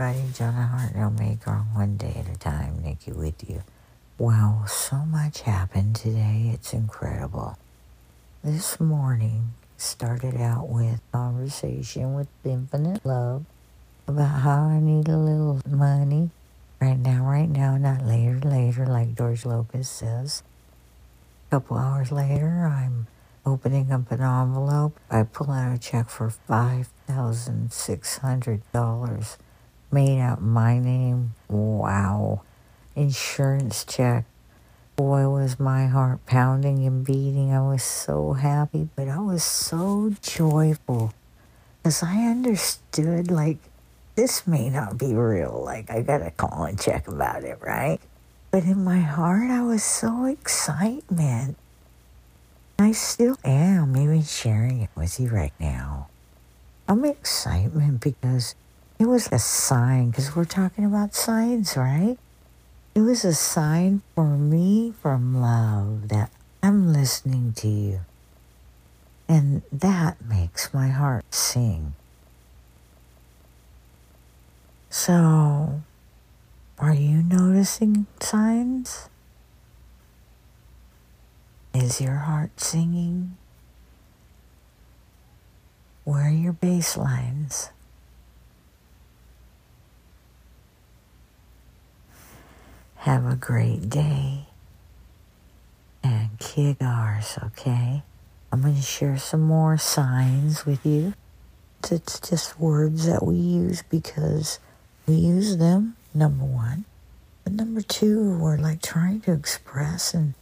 everybody. John Hartnell make wrong one day at a time. Nikki with you. Wow, so much happened today. It's incredible. This morning started out with conversation with Infinite Love about how I need a little money right now, right now, not later, later, like George Lopez says. A couple hours later, I'm opening up an envelope. I pull out a check for $5,600 made out my name. Wow. Insurance check. Boy, was my heart pounding and beating. I was so happy, but I was so joyful because I understood, like, this may not be real. Like, I got to call and check about it, right? But in my heart, I was so excitement. I still am, even sharing it with you right now. I'm excitement because it was a sign, because we're talking about signs, right? It was a sign for me from love that I'm listening to you. And that makes my heart sing. So, are you noticing signs? Is your heart singing? Where are your bass lines? Have a great day and kick ours, okay? I'm going to share some more signs with you. It's just words that we use because we use them, number one. But number two, we're like trying to express, and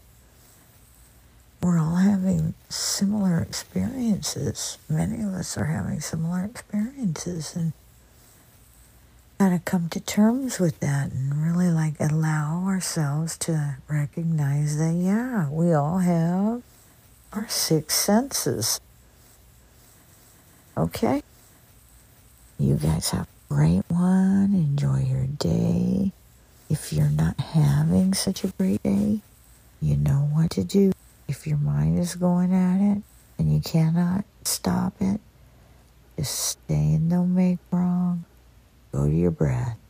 we're all having similar experiences. Many of us are having similar experiences, and gotta come to terms with that and really like allow ourselves to recognize that, yeah, we all have our six senses. Okay? You guys have a great one. Enjoy your day. If you're not having such a great day, you know what to do. If your mind is going at it and you cannot stop it, just stay wrong. Go to your breath.